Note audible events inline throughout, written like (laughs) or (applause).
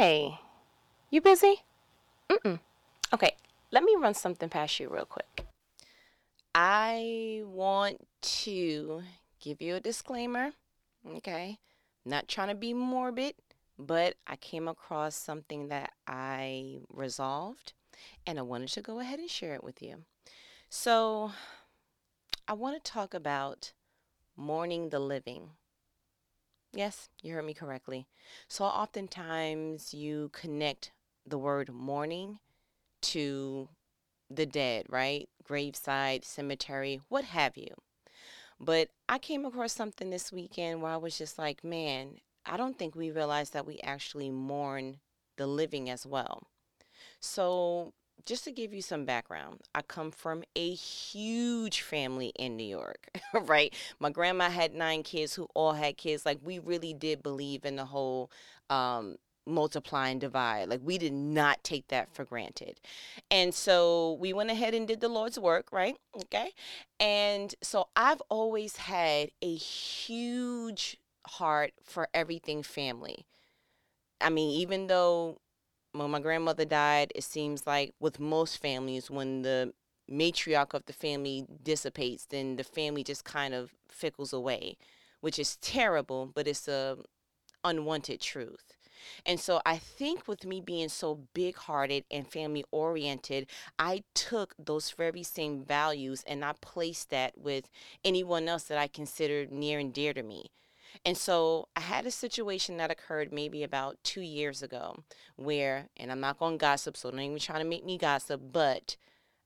Hey, you busy? Mm-mm. Okay, let me run something past you real quick. I want to give you a disclaimer. Okay, not trying to be morbid, but I came across something that I resolved and I wanted to go ahead and share it with you. So, I want to talk about mourning the living. Yes, you heard me correctly. So, oftentimes you connect the word mourning to the dead, right? Graveside, cemetery, what have you. But I came across something this weekend where I was just like, man, I don't think we realize that we actually mourn the living as well. So, just to give you some background, I come from a huge family in New York, (laughs) right? My grandma had nine kids who all had kids. Like, we really did believe in the whole um, multiply and divide. Like, we did not take that for granted. And so we went ahead and did the Lord's work, right? Okay. And so I've always had a huge heart for everything family. I mean, even though when my grandmother died, it seems like with most families, when the matriarch of the family dissipates, then the family just kind of fickles away, which is terrible, but it's a unwanted truth. And so I think with me being so big hearted and family oriented, I took those very same values and I placed that with anyone else that I considered near and dear to me. And so I had a situation that occurred maybe about two years ago where, and I'm not going to gossip, so don't even try to make me gossip, but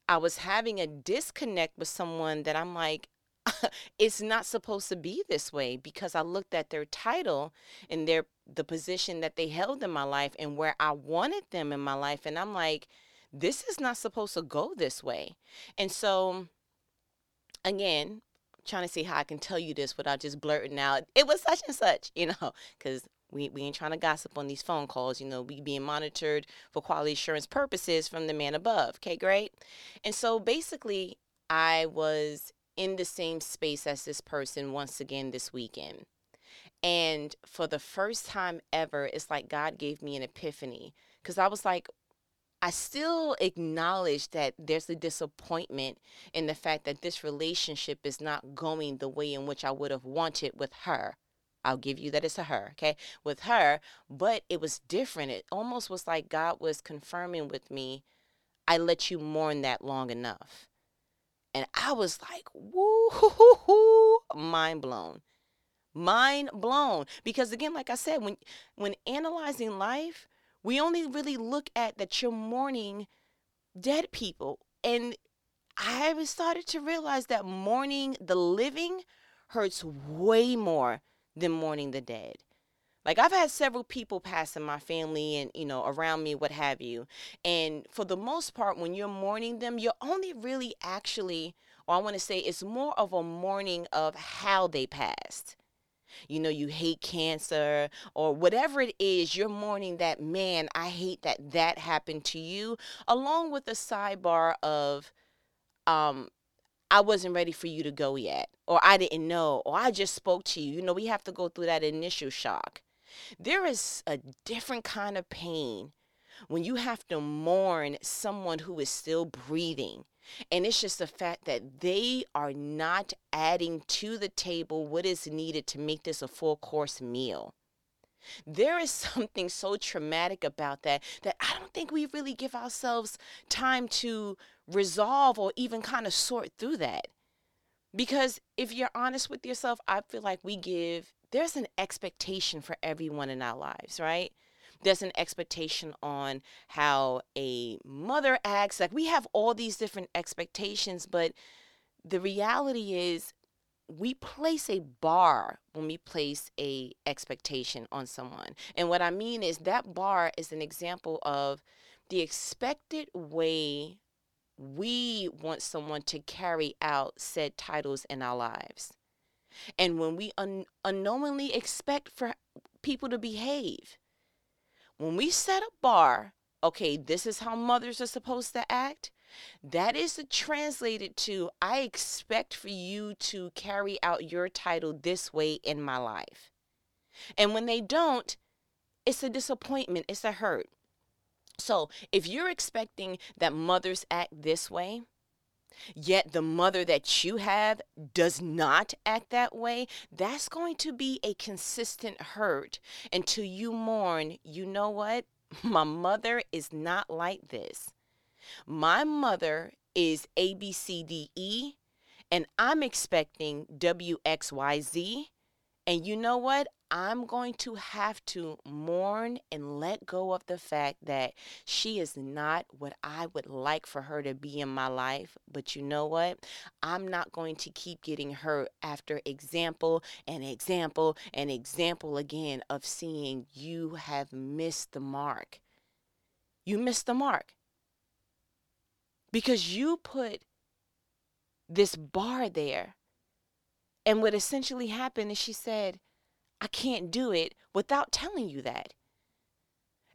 I was having a disconnect with someone that I'm like, (laughs) it's not supposed to be this way because I looked at their title and their the position that they held in my life and where I wanted them in my life and I'm like this is not supposed to go this way. And so again, trying to see how I can tell you this without just blurting out it was such and such, (laughs) you know, cuz we, we ain't trying to gossip on these phone calls. You know, we being monitored for quality assurance purposes from the man above. Okay, great. And so basically, I was in the same space as this person once again this weekend. And for the first time ever, it's like God gave me an epiphany because I was like, I still acknowledge that there's a disappointment in the fact that this relationship is not going the way in which I would have wanted with her. I'll give you that it's a her, okay, with her, but it was different. It almost was like God was confirming with me, I let you mourn that long enough. And I was like, woo, mind blown. Mind blown. Because again, like I said, when when analyzing life, we only really look at that you're mourning dead people. And I have started to realize that mourning the living hurts way more than mourning the dead. Like I've had several people pass in my family and you know around me what have you. And for the most part when you're mourning them, you're only really actually or I want to say it's more of a mourning of how they passed. You know, you hate cancer or whatever it is, you're mourning that man, I hate that that happened to you, along with the sidebar of um I wasn't ready for you to go yet, or I didn't know, or I just spoke to you. You know, we have to go through that initial shock. There is a different kind of pain when you have to mourn someone who is still breathing. And it's just the fact that they are not adding to the table what is needed to make this a full course meal. There is (laughs) something so traumatic about that that I don't think we really give ourselves time to resolve or even kind of sort through that. Because if you're honest with yourself, I feel like we give, there's an expectation for everyone in our lives, right? There's an expectation on how a mother acts. Like we have all these different expectations, but the reality is we place a bar when we place a expectation on someone. And what I mean is that bar is an example of the expected way we want someone to carry out said titles in our lives. And when we un- unknowingly expect for people to behave, when we set a bar, okay, this is how mothers are supposed to act. That is translated to I expect for you to carry out your title this way in my life. And when they don't, it's a disappointment, it's a hurt. So if you're expecting that mothers act this way, yet the mother that you have does not act that way, that's going to be a consistent hurt until you mourn, you know what? (laughs) My mother is not like this. My mother is A, B, C, D, E, and I'm expecting W, X, Y, Z. And you know what? I'm going to have to mourn and let go of the fact that she is not what I would like for her to be in my life. But you know what? I'm not going to keep getting hurt after example and example and example again of seeing you have missed the mark. You missed the mark. Because you put this bar there. And what essentially happened is she said, I can't do it without telling you that.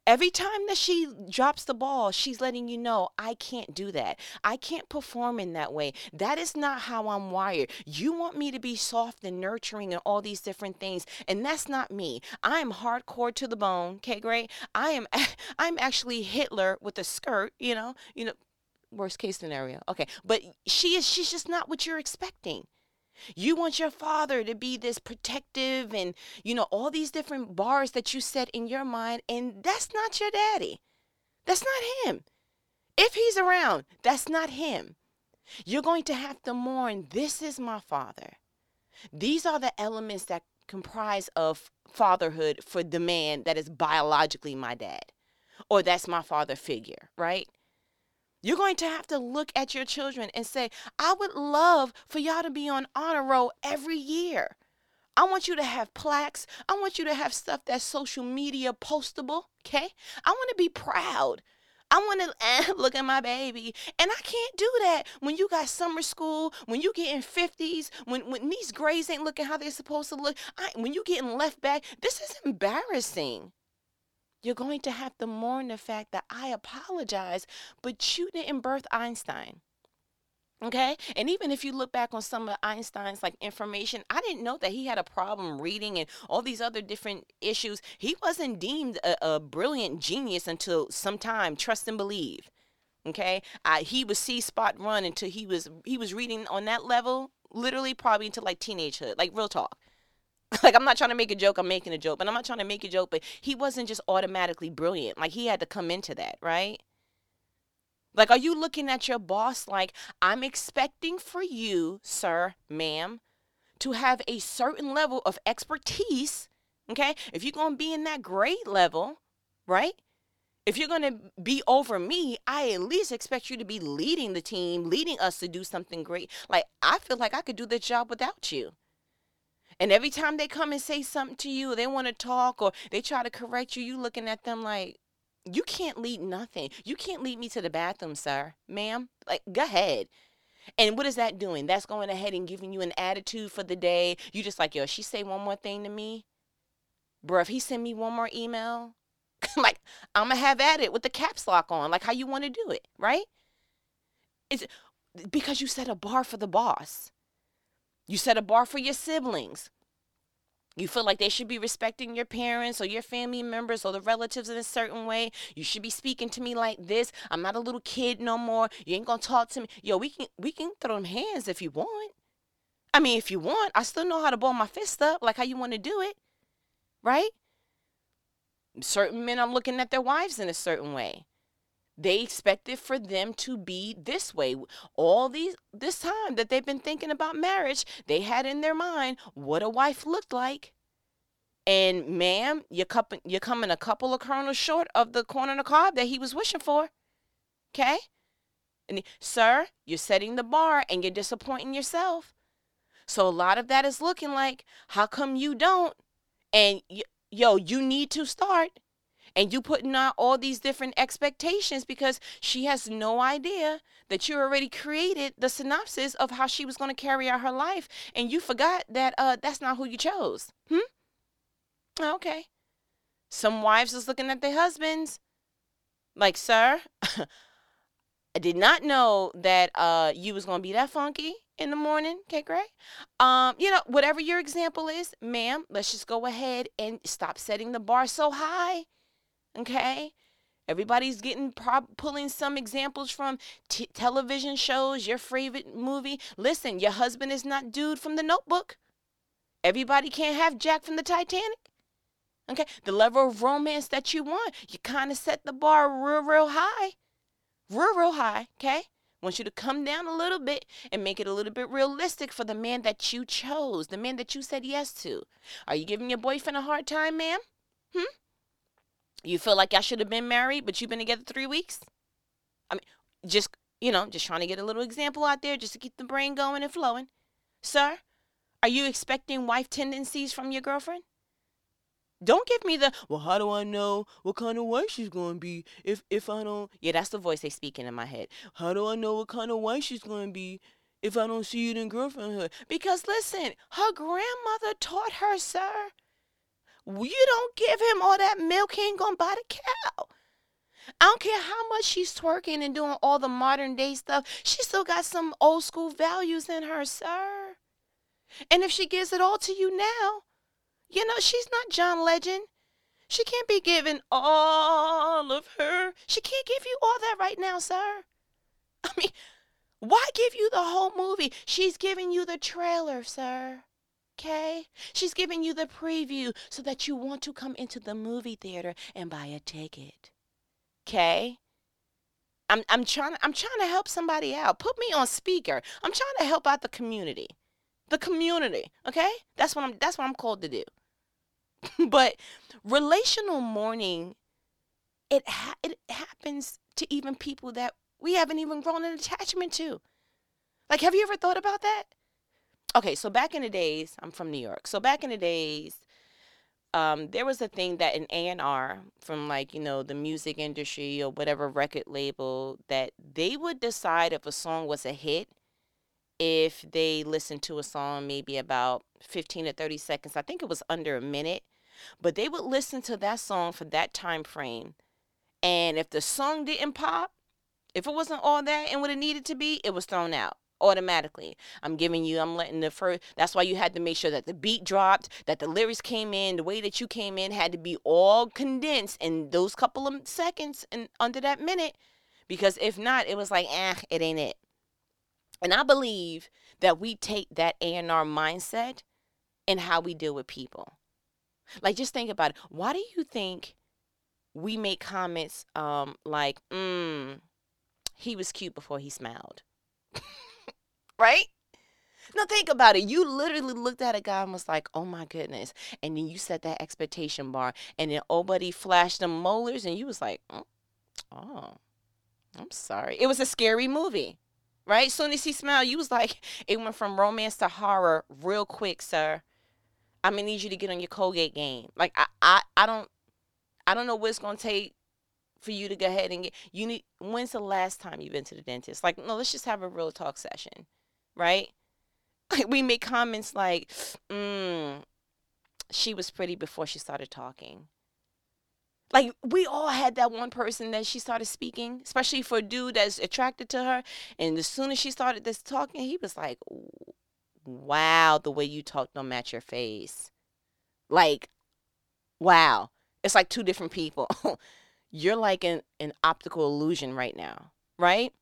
Every time that she drops the ball, she's letting you know, I can't do that. I can't perform in that way. That is not how I'm wired. You want me to be soft and nurturing and all these different things, and that's not me. I am hardcore to the bone, okay, great? I am (laughs) I'm actually Hitler with a skirt, you know, you know, worst case scenario. Okay, but she is she's just not what you're expecting. You want your father to be this protective and, you know, all these different bars that you set in your mind, and that's not your daddy. That's not him. If he's around, that's not him. You're going to have to mourn this is my father. These are the elements that comprise of fatherhood for the man that is biologically my dad or that's my father figure, right? You're going to have to look at your children and say, I would love for y'all to be on honor roll every year. I want you to have plaques. I want you to have stuff that's social media postable. Okay. I want to be proud. I want to eh, look at my baby. And I can't do that when you got summer school, when you get in 50s, when, when these grades ain't looking how they're supposed to look, I, when you getting left back. This is embarrassing. You're going to have to mourn the fact that I apologize, but you didn't birth Einstein. Okay. And even if you look back on some of Einstein's like information, I didn't know that he had a problem reading and all these other different issues. He wasn't deemed a, a brilliant genius until sometime, trust and believe. Okay. He was see spot run until he was he was reading on that level, literally probably until like teenagehood, like real talk. (laughs) like I'm not trying to make a joke, I'm making a joke, but I'm not trying to make a joke, but he wasn't just automatically brilliant. Like he had to come into that, right? Like are you looking at your boss like I'm expecting for you, sir, ma'am, to have a certain level of expertise, okay? If you're going to be in that grade level, right? If you're going to be over me, I at least expect you to be leading the team, leading us to do something great. Like I feel like I could do the job without you. And every time they come and say something to you, they want to talk or they try to correct you, you looking at them like, you can't lead nothing. You can't lead me to the bathroom, sir, ma'am. Like, go ahead. And what is that doing? That's going ahead and giving you an attitude for the day. You just like, yo, she say one more thing to me, bro. If he send me one more email, (laughs) like I'm gonna have at it with the caps lock on, like how you want to do it, right? It's because you set a bar for the boss. You set a bar for your siblings. You feel like they should be respecting your parents or your family members or the relatives in a certain way. You should be speaking to me like this. I'm not a little kid no more. You ain't gonna talk to me. Yo, we can we can throw them hands if you want. I mean, if you want, I still know how to ball my fist up, like how you want to do it, right? Certain men I'm looking at their wives in a certain way. They expected for them to be this way. All these this time that they've been thinking about marriage, they had in their mind what a wife looked like. And ma'am, you're, cup- you're coming a couple of kernels short of the corn on the cob that he was wishing for. Okay? And sir, you're setting the bar and you're disappointing yourself. So a lot of that is looking like, how come you don't? And yo, you need to start and you putting out all these different expectations because she has no idea that you already created the synopsis of how she was going to carry out her life and you forgot that uh that's not who you chose hmm okay some wives is looking at their husbands like sir (laughs) i did not know that uh you was going to be that funky in the morning. Okay, great. Um, you know, whatever your example is, ma'am, let's just go ahead and stop setting the bar so high. Okay? Everybody's getting pulling some examples from t- television shows, your favorite movie. Listen, your husband is not dude from the notebook. Everybody can't have Jack from the Titanic. Okay? The level of romance that you want, you kind of set the bar real, real high. Real, real high. Okay? Want you to come down a little bit and make it a little bit realistic for the man that you chose, the man that you said yes to. Are you giving your boyfriend a hard time, ma'am? Hmm? You feel like I should have been married, but you've been together three weeks? I mean, just, you know, just trying to get a little example out there just to keep the brain going and flowing. Sir, are you expecting wife tendencies from your girlfriend? Don't give me the well. How do I know what kind of wife she's gonna be if if I don't? Yeah, that's the voice they speaking in my head. How do I know what kind of wife she's gonna be if I don't see it in girlfriendhood? Because listen, her grandmother taught her, sir. You don't give him all that milk, he ain't gonna buy the cow. I don't care how much she's twerking and doing all the modern day stuff. She still got some old school values in her, sir. And if she gives it all to you now, you know, she's not John Legend. She can't be giving all of her. She can't give you all that right now, sir. I mean, why give you the whole movie? She's giving you the trailer, sir. Okay? She's giving you the preview so that you want to come into the movie theater and buy a ticket. Okay? I'm I'm trying I'm trying to help somebody out. Put me on speaker. I'm trying to help out the community. The community, okay? That's what I'm that's what I'm called to do. (laughs) but relational mourning it ha- it happens to even people that we haven't even grown an attachment to. Like have you ever thought about that? Okay, so back in the days, I'm from New York. So back in the days, um, there was a thing that an A&R from like, you know, the music industry or whatever record label that they would decide if a song was a hit if they listened to a song maybe about 15 to 30 seconds. I think it was under a minute, but they would listen to that song for that time frame. And if the song didn't pop, if it wasn't all that and what it needed to be, it was thrown out automatically. I'm giving you, I'm letting the first, that's why you had to make sure that the beat dropped, that the lyrics came in, the way that you came in had to be all condensed in those couple of seconds and under that minute. Because if not, it was like, eh, it ain't it. And I believe that we take that A&R mindset and how we deal with people. Like just think about it. Why do you think we make comments um like, mm, he was cute before he smiled? (laughs) right? Now think about it. You literally looked at a guy and was like, "Oh my goodness!" And then you set that expectation bar, and then buddy flashed them molars, and you was like, "Oh, oh I'm sorry." It was a scary movie right? Soon as he smiled, you was like, (laughs) it went from romance to horror real quick, sir. I'm gonna need you to get on your Colgate game. Like I, I, I don't, I don't know what it's gonna take for you to go ahead and get. You need. When's the last time you've been to the dentist? Like, no, let's just have a real talk session, right? Like (laughs) we make comments like, mm, she was pretty before she started talking. Like we all had that one person that she started speaking, especially for a dude that's attracted to her. And as soon as she started this talking, he was like, "Wow, the way you talk don't match your face." Like, wow, it's like two different people. (laughs) You're like an an optical illusion right now, right?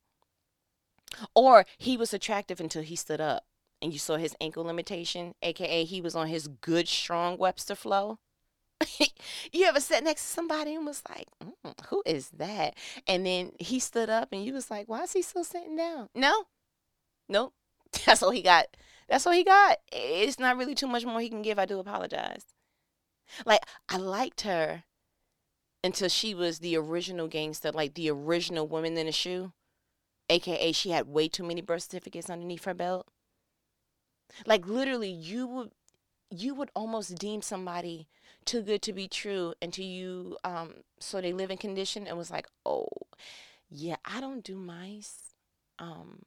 Or he was attractive until he stood up and you saw his ankle limitation, aka he was on his good strong Webster flow. (laughs) you ever sat next to somebody and was like, mm, who is that? And then he stood up and you was like, why is he still sitting down? No, nope. (laughs) That's all he got. That's all he got. It's not really too much more he can give. I do apologize. Like, I liked her until she was the original gangster, like the original woman in a shoe. AKA, she had way too many birth certificates underneath her belt. Like, literally, you would you would almost deem somebody too good to be true until you um so they live in condition and was like oh yeah i don't do mice. Um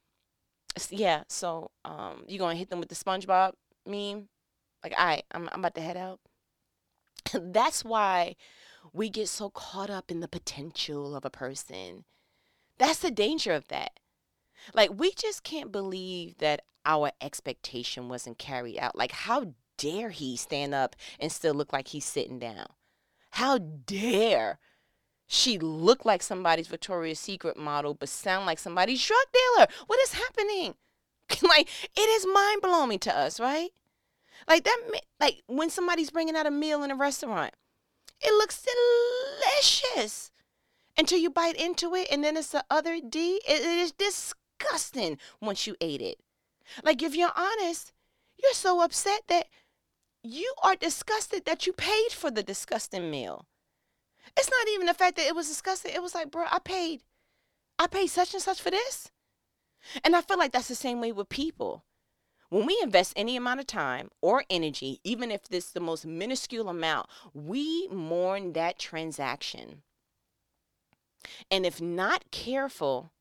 yeah so um you gonna hit them with the spongebob meme? Like all right i'm, I'm about to head out. (laughs) That's why we get so caught up in the potential of a person that's the danger of that Like, we just can't believe that our expectation wasn't carried out. Like, how dare he stand up and still look like he's sitting down? How dare she look like somebody's Victoria's Secret model, but sound like somebody's drug dealer? What is happening? (laughs) like, it is mind blowing to us, right? Like that, like when somebody's bringing out a meal in a restaurant, it looks delicious until you bite into it, and then it's the other D. it, it is disgusting once you ate it. Like if you're honest, you're so upset that you are disgusted that you paid for the disgusting meal. It's not even the fact that it was disgusting. It was like, bro, I paid, I paid such and such for this. And I feel like that's the same way with people. When we invest any amount of time or energy, even if it's the most minuscule amount, we mourn that transaction. And if not careful,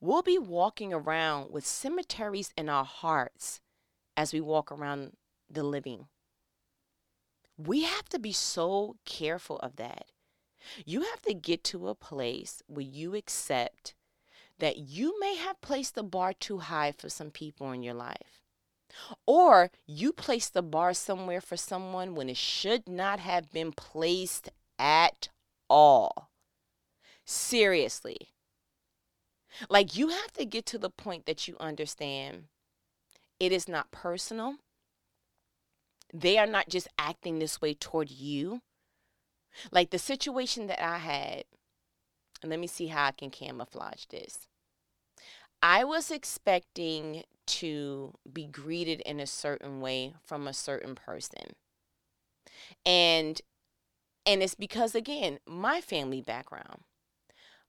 we'll be walking around with cemeteries in our hearts as we walk around the living. We have to be so careful of that. You have to get to a place where you accept that you may have placed the bar too high for some people in your life. Or you placed the bar somewhere for someone when it should not have been placed at all. Seriously. Like you have to get to the point that you understand it is not personal. They are not just acting this way toward you. Like the situation that I had, and let me see how I can camouflage this. I was expecting to be greeted in a certain way from a certain person. And and it's because again, my family background.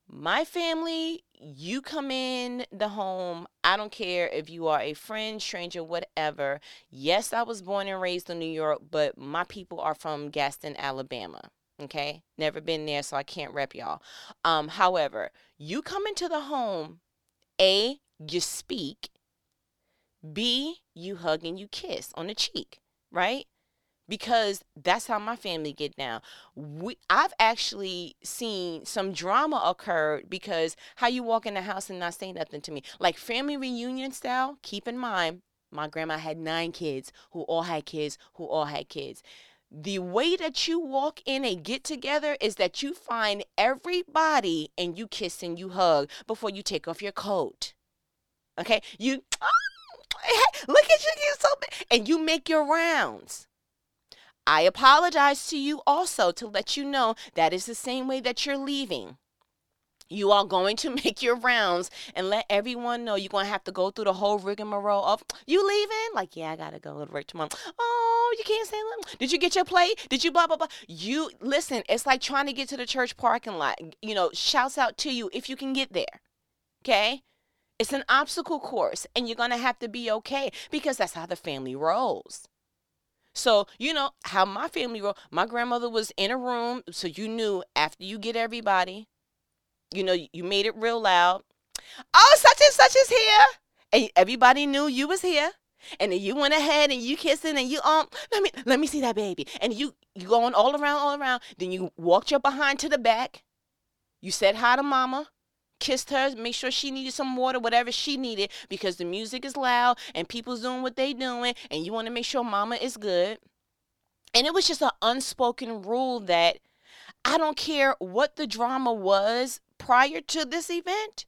My family, you come in the home, I don't care if you are a friend, stranger, whatever. Yes, I was born and raised in New York, but my people are from Gaston, Alabama. Okay? Never been there, so I can't rep y'all. Um, however, you come into the home, A, you speak, B, you hug and you kiss on the cheek, right? Because that's how my family get down. We, I've actually seen some drama occur because how you walk in the house and not say nothing to me, like family reunion style. Keep in mind, my grandma had nine kids who all had kids who all had kids. The way that you walk in and get together is that you find everybody and you kiss and you hug before you take off your coat. Okay, you (tsk) look at you, you so big, and you make your rounds. I apologize to you also to let you know that is the same way that you're leaving. You are going to (laughs) make your rounds and let everyone know you're going to have to go through the whole rigmarole of (tsk) you leaving. Like, yeah, I gotta go to work tomorrow. Oh, you can't say. That. Did you get your plate? Did you blah blah blah? You listen. It's like trying to get to the church parking lot. You know, shouts out to you if you can get there. Okay, it's an obstacle course, and you're going to have to be okay because that's how the family rolls. So, you know, how my family roll. My grandmother was in a room, so you knew after you get everybody, you know, you made it real loud. Oh, such and such is here. And everybody knew you was here. And then you went ahead and you kissing and you um let me let me see that baby. And you you going all around, all around. Then you walked your behind to the back. You said hi to mama kissed her, make sure she needed some water, whatever she needed, because the music is loud and people's doing what they doing, and you want to make sure mama is good. And it was just an unspoken rule that I don't care what the drama was prior to this event.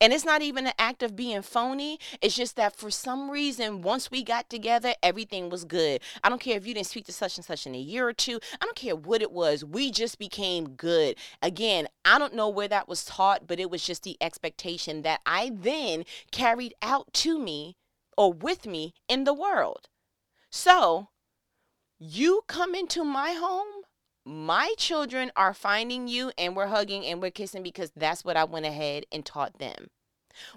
And it's not even an act of being phony. It's just that for some reason, once we got together, everything was good. I don't care if you didn't speak to such and such in a year or two. I don't care what it was. We just became good. Again, I don't know where that was taught, but it was just the expectation that I then carried out to me or with me in the world. So, you come into my home, my children are finding you and we're hugging and we're kissing because that's what I went ahead and taught them.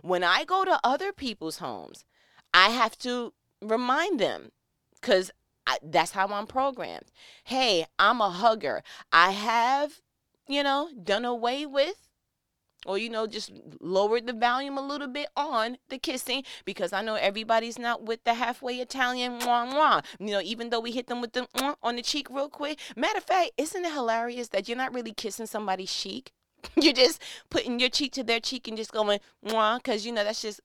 When I go to other people's homes, I have to remind them because that's how I'm programmed. Hey, I'm a hugger. I have, you know, done away with or you know just lowered the volume a little bit on the kissing because I know everybody's not with the halfway Italian mwah mwah. You know, even though we hit them with the mwah on the cheek real quick. Matter of fact, isn't it hilarious that you're not really kissing somebody's cheek? (laughs) You're just putting your cheek to their cheek and just going, mwah, because you know that's just,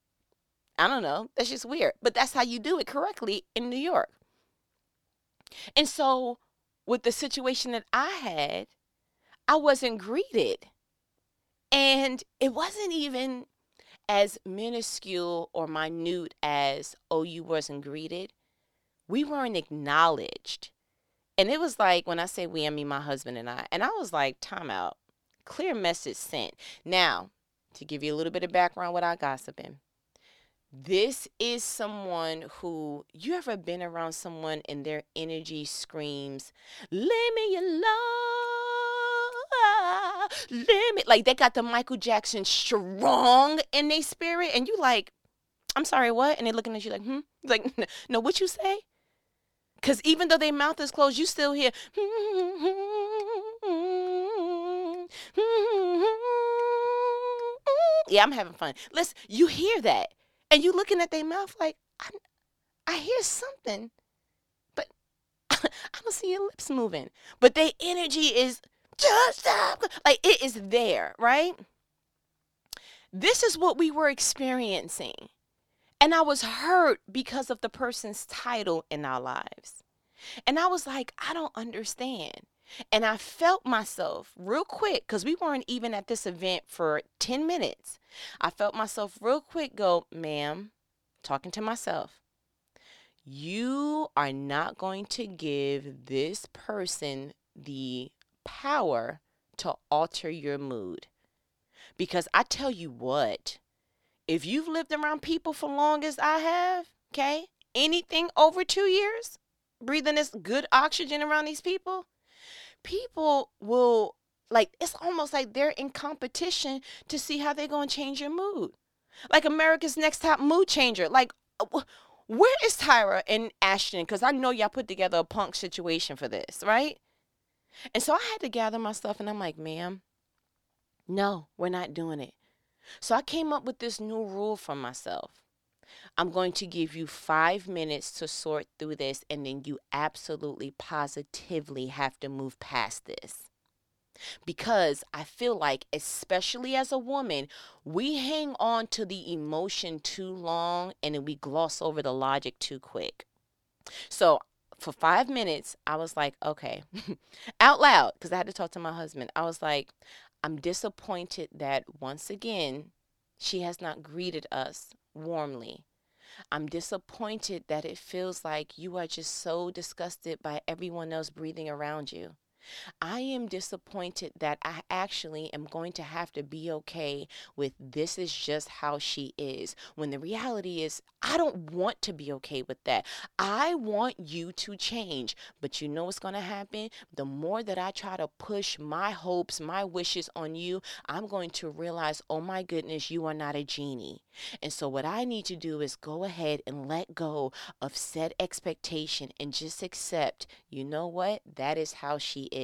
I don't know, that's just weird. But that's how you do it correctly in New York. And so, with the situation that I had, I wasn't greeted. And it wasn't even as minuscule or minute as, oh, you wasn't greeted. We weren't acknowledged. And it was like, when I say we, I mean my husband and I. And I was like, time out. Clear message sent. Now, to give you a little bit of background without gossiping, this is someone who you ever been around someone and their energy screams, leave me your me." Like they got the Michael Jackson strong in their spirit, and you like, "I'm sorry, what?" And they're looking at you like, "Hmm." Like, no, what you say? Because even though their mouth is closed, you still hear. Yeah, I'm having fun. Listen, you hear that and you looking at their mouth like I, I hear something, but I don't see your lips moving. But their energy is just up, like it is there, right? This is what we were experiencing. And I was hurt because of the person's title in our lives. And I was like, I don't understand. And I felt myself real quick because we weren't even at this event for 10 minutes. I felt myself real quick go, ma'am, talking to myself, you are not going to give this person the power to alter your mood. Because I tell you what, if you've lived around people for long as I have, okay, anything over two years, breathing this good oxygen around these people, people will like it's almost like they're in competition to see how they're going to change your mood. Like America's Next Top Mood Changer. Like where is Tyra and Ashton? Because I know y'all put together a punk situation for this, right? And so I had to gather myself and I'm like, ma'am, no, we're not doing it. So I came up with this new rule for myself. I'm going to give you five minutes to sort through this, and then you absolutely positively have to move past this. Because I feel like, especially as a woman, we hang on to the emotion too long and then we gloss over the logic too quick. So, for five minutes, I was like, okay, (laughs) out loud, because I had to talk to my husband. I was like, I'm disappointed that once again, she has not greeted us warmly. I'm disappointed that it feels like you are just so disgusted by everyone else breathing around you. I am disappointed that I actually am going to have to be okay with this is just how she is. When the reality is, I don't want to be okay with that. I want you to change. But you know what's going to happen? The more that I try to push my hopes, my wishes on you, I'm going to realize, oh my goodness, you are not a genie. And so, what I need to do is go ahead and let go of set expectation and just accept, you know what? That is how she is.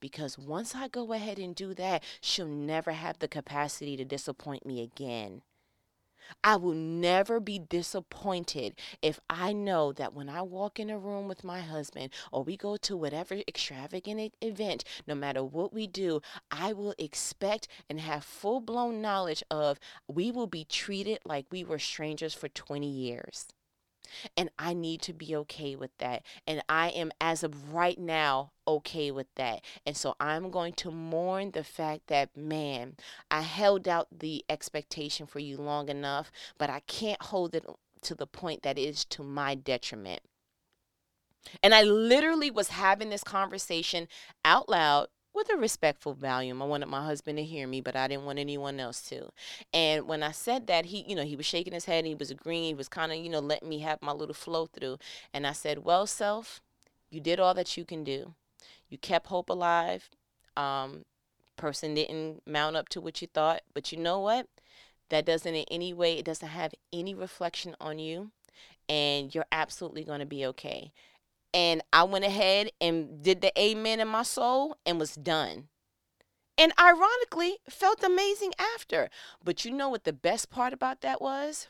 Because once I go ahead and do that, she'll never have the capacity to disappoint me again. I will never be disappointed if I know that when I walk in a room with my husband or we go to whatever extravagant event, no matter what we do, I will expect and have full blown knowledge of we will be treated like we were strangers for 20 years. And I need to be okay with that. And I am, as of right now, okay with that. And so I'm going to mourn the fact that, man, I held out the expectation for you long enough, but I can't hold it to the point that is to my detriment. And I literally was having this conversation out loud with a respectful volume. I wanted my husband to hear me, but I didn't want anyone else to. And when I said that, he, you know, he was shaking his head. and he was agreeing. He was kind of, you know, letting me have my little flow through. And I said, "Well, self, you did all that you can do. You kept hope alive. Um, person didn't mount up to what you thought, but you know what? That doesn't in any way. It doesn't have any reflection on you, and you're absolutely going to be okay." And I went ahead and did the amen in my soul and was done. And ironically, felt amazing after. But you know what the best part about that was?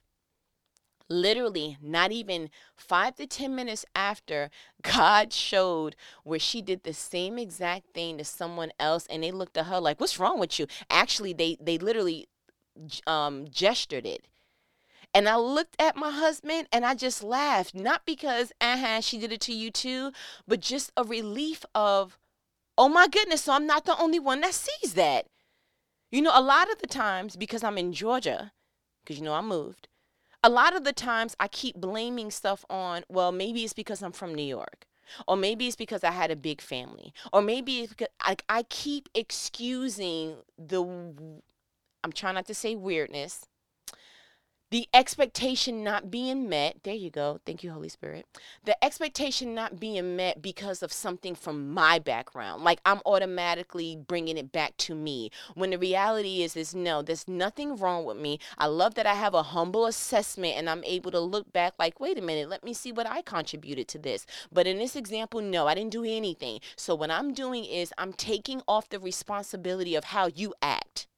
literally not even five to 10 minutes after, (laughs) God showed where she did the same exact thing to someone else and they looked at her like, what's wrong with you? Actually, they, they literally um, gestured it. And I looked at my husband and I just laughed, not because, uh huh, she did it to you too, but just a relief of, oh my goodness, so I'm not the only one that sees that. You know, a lot of the times, because I'm in Georgia, because you know I moved, a lot of the times I keep blaming stuff on, well, maybe it's because I'm from New York. Or maybe it's because I had a big family. Or maybe it's because I, I keep excusing the, I'm trying not to say weirdness, the expectation not being met there you go thank you holy spirit. The expectation not being met because of something from my background like i'm automatically bringing it back to me. When the reality is is no there's nothing wrong with me. I love that i have a humble assessment and i'm able to look back like wait a minute let me see what i contributed to this. But in this example no i didn't do anything. So what i'm doing is i'm taking off the responsibility of how you act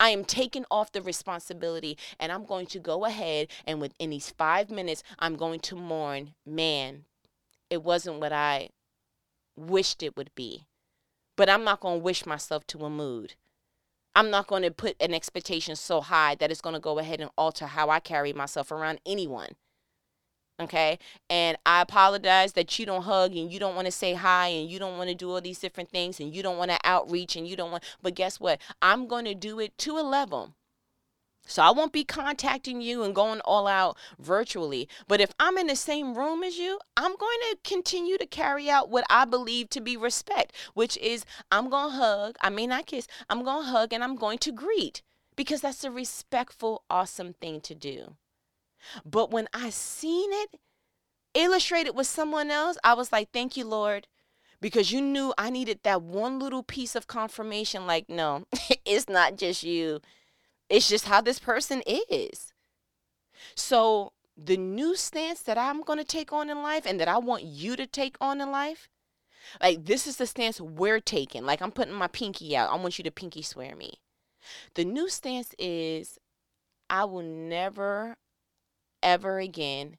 I am taking off the responsibility and I'm going to go ahead and within these five minutes, I'm going to mourn, man, it wasn't what I wished it would be. But I'm not going to wish myself to a mood. I'm not going to put an expectation so high that it's going to go ahead and alter how I carry myself around anyone okay and i apologize that you don't hug and you don't want to say hi and you don't want to do all these different things and you don't want to outreach and you don't want but guess what i'm going to do it to a level so I won't be contacting you and going all out virtually. But if I'm in the same room as you, I'm going to continue to carry out what I believe to be respect, which is I'm going to hug. I may not kiss. I'm going to hug and I'm going to greet because that's a respectful, awesome thing to do. But when I seen it illustrated with someone else, I was like, thank you, Lord. Because you knew I needed that one little piece of confirmation like, no, (laughs) it's not just you. It's just how this person is. So, the new stance that I'm going to take on in life and that I want you to take on in life, like this is the stance we're taking. Like I'm putting my pinky out. I want you to pinky swear me. The new stance is I will never ever again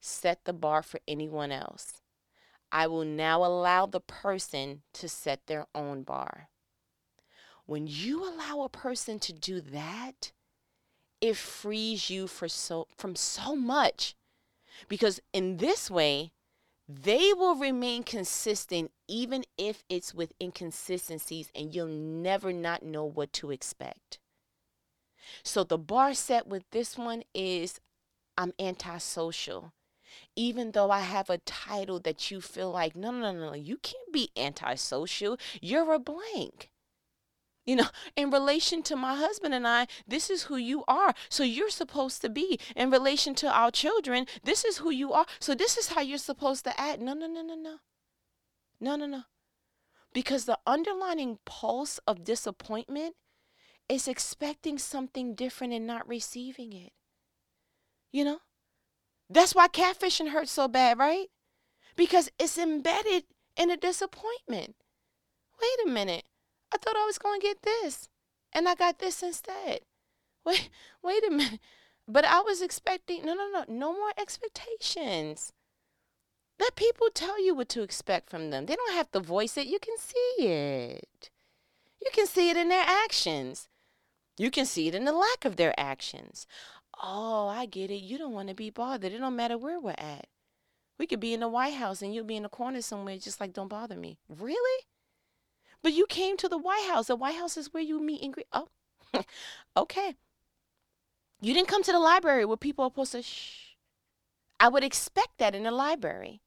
set the bar for anyone else. I will now allow the person to set their own bar. When you allow a person to do that, it frees you for so, from so much. Because in this way, they will remain consistent even if it's with inconsistencies and you'll never not know what to expect. So the bar set with this one is I'm antisocial. Even though I have a title that you feel like, no, no, no, no, you can't be antisocial. You're a blank. You know, in relation to my husband and I, this is who you are. So you're supposed to be. In relation to our children, this is who you are. So this is how you're supposed to act. No, no, no, no, no. No, no, no. Because the underlining pulse of disappointment is expecting something different and not receiving it. You know? That's why catfishing hurts so bad, right? Because it's embedded in a disappointment. Wait a minute. I thought I was going to get this, and I got this instead. (laughs) Wait, wait a minute. But I was expecting no, no, no, no more expectations. Let people tell you what to expect from them. They don't have to voice it. You can see it. You can see it in their actions. You can see it in the lack of their actions. Oh, I get it. You don't want to be bothered. It don't matter where we're at. We could be in the White House and you'll be in a corner somewhere just like don't bother me. Really? But you came to the White House. The White House is where you meet and greet. Oh, (laughs) okay. You didn't come to the library where people are supposed to shh. I would expect that in the library.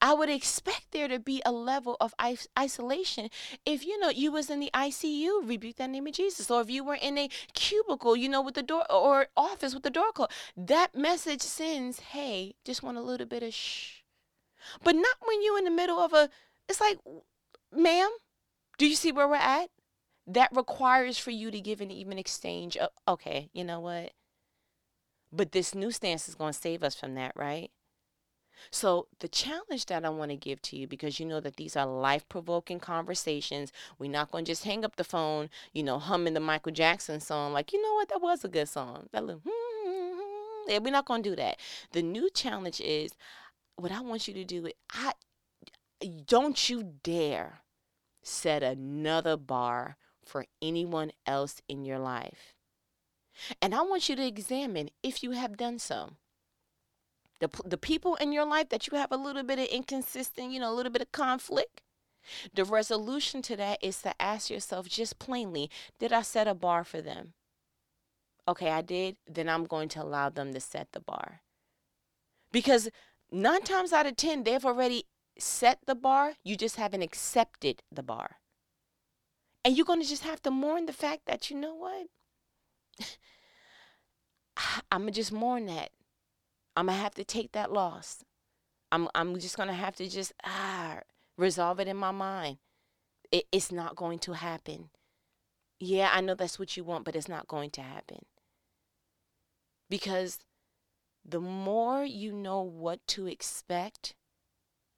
I would expect there to be a level of isolation. If you know you was in the ICU, rebuke that name of Jesus. Or if you were in a cubicle, you know, with the door or office with the door closed, that message sends, "Hey, just want a little bit of shh." But not when you're in the middle of a. It's like, ma'am, do you see where we're at? That requires for you to give an even exchange. Of, okay, you know what? But this new stance is going to save us from that, right? So, the challenge that I want to give to you, because you know that these are life provoking conversations, we're not going to just hang up the phone, you know, humming the Michael Jackson song, like, you know what, that was a good song. That little, hmm, hmm, hmm, yeah, we're not gonna do that. The new challenge is what I want you to do. I don't you dare set another bar for anyone else in your life. And I want you to examine if you have done so. The, the people in your life that you have a little bit of inconsistent, you know, a little bit of conflict. The resolution to that is to ask yourself just plainly, did I set a bar for them? Okay, I did. Then I'm going to allow them to set the bar. Because nine times out of 10, they've already set the bar. You just haven't accepted the bar. And you're going to just have to mourn the fact that, you know what? I'm going to just mourn that. I'm to have to take that loss. I'm, I'm just to have to just ah, resolve it in my mind. It, it's not going to happen. Yeah, I know that's what you want, but it's not going to happen. Because the more you know what to expect,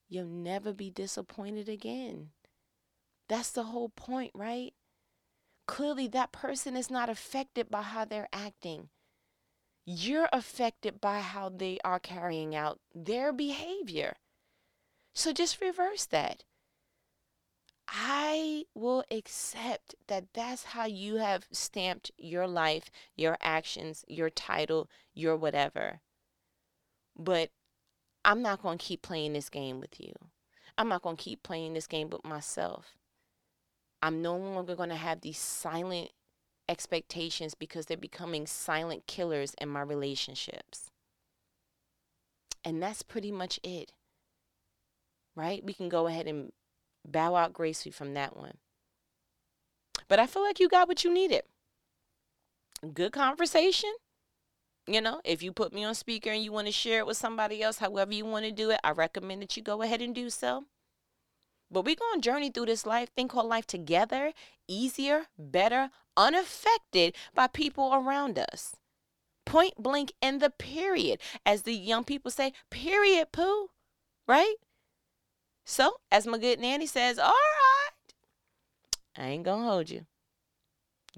you'll never be disappointed again. That's the whole point, right? Clearly, that person is not affected by how they're acting. You're affected by how they are carrying out their behavior. So just reverse that. I will accept that that's how you have stamped your life, your actions, your title, your whatever. But I'm not going to keep playing this game with you. I'm not going to keep playing this game with myself. I'm no longer going to have these silent expectations because they're becoming silent killers in my relationships. And that's pretty much it. Right? We can go ahead and bow out gracefully from that one. But I feel like you got what you needed. Good conversation. You know, if you put me on speaker and you want to share it with somebody else, however you want to do it, I recommend that you go ahead and do so. But we're going to journey through this life, think called life together, easier, better, unaffected by people around us. Point blank in the period. As the young people say, period, poo. Right? So, as my good nanny says, all right, I ain't to hold you.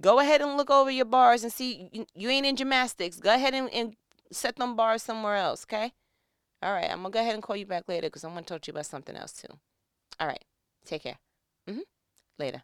Go ahead and look over your bars and see you, ain't in gymnastics. Go ahead and, and set them bars somewhere else, okay? All right, I'm to go ahead and call you back later because I'm to talk to you about something else too. All right. Take care. Mm-hmm. Later.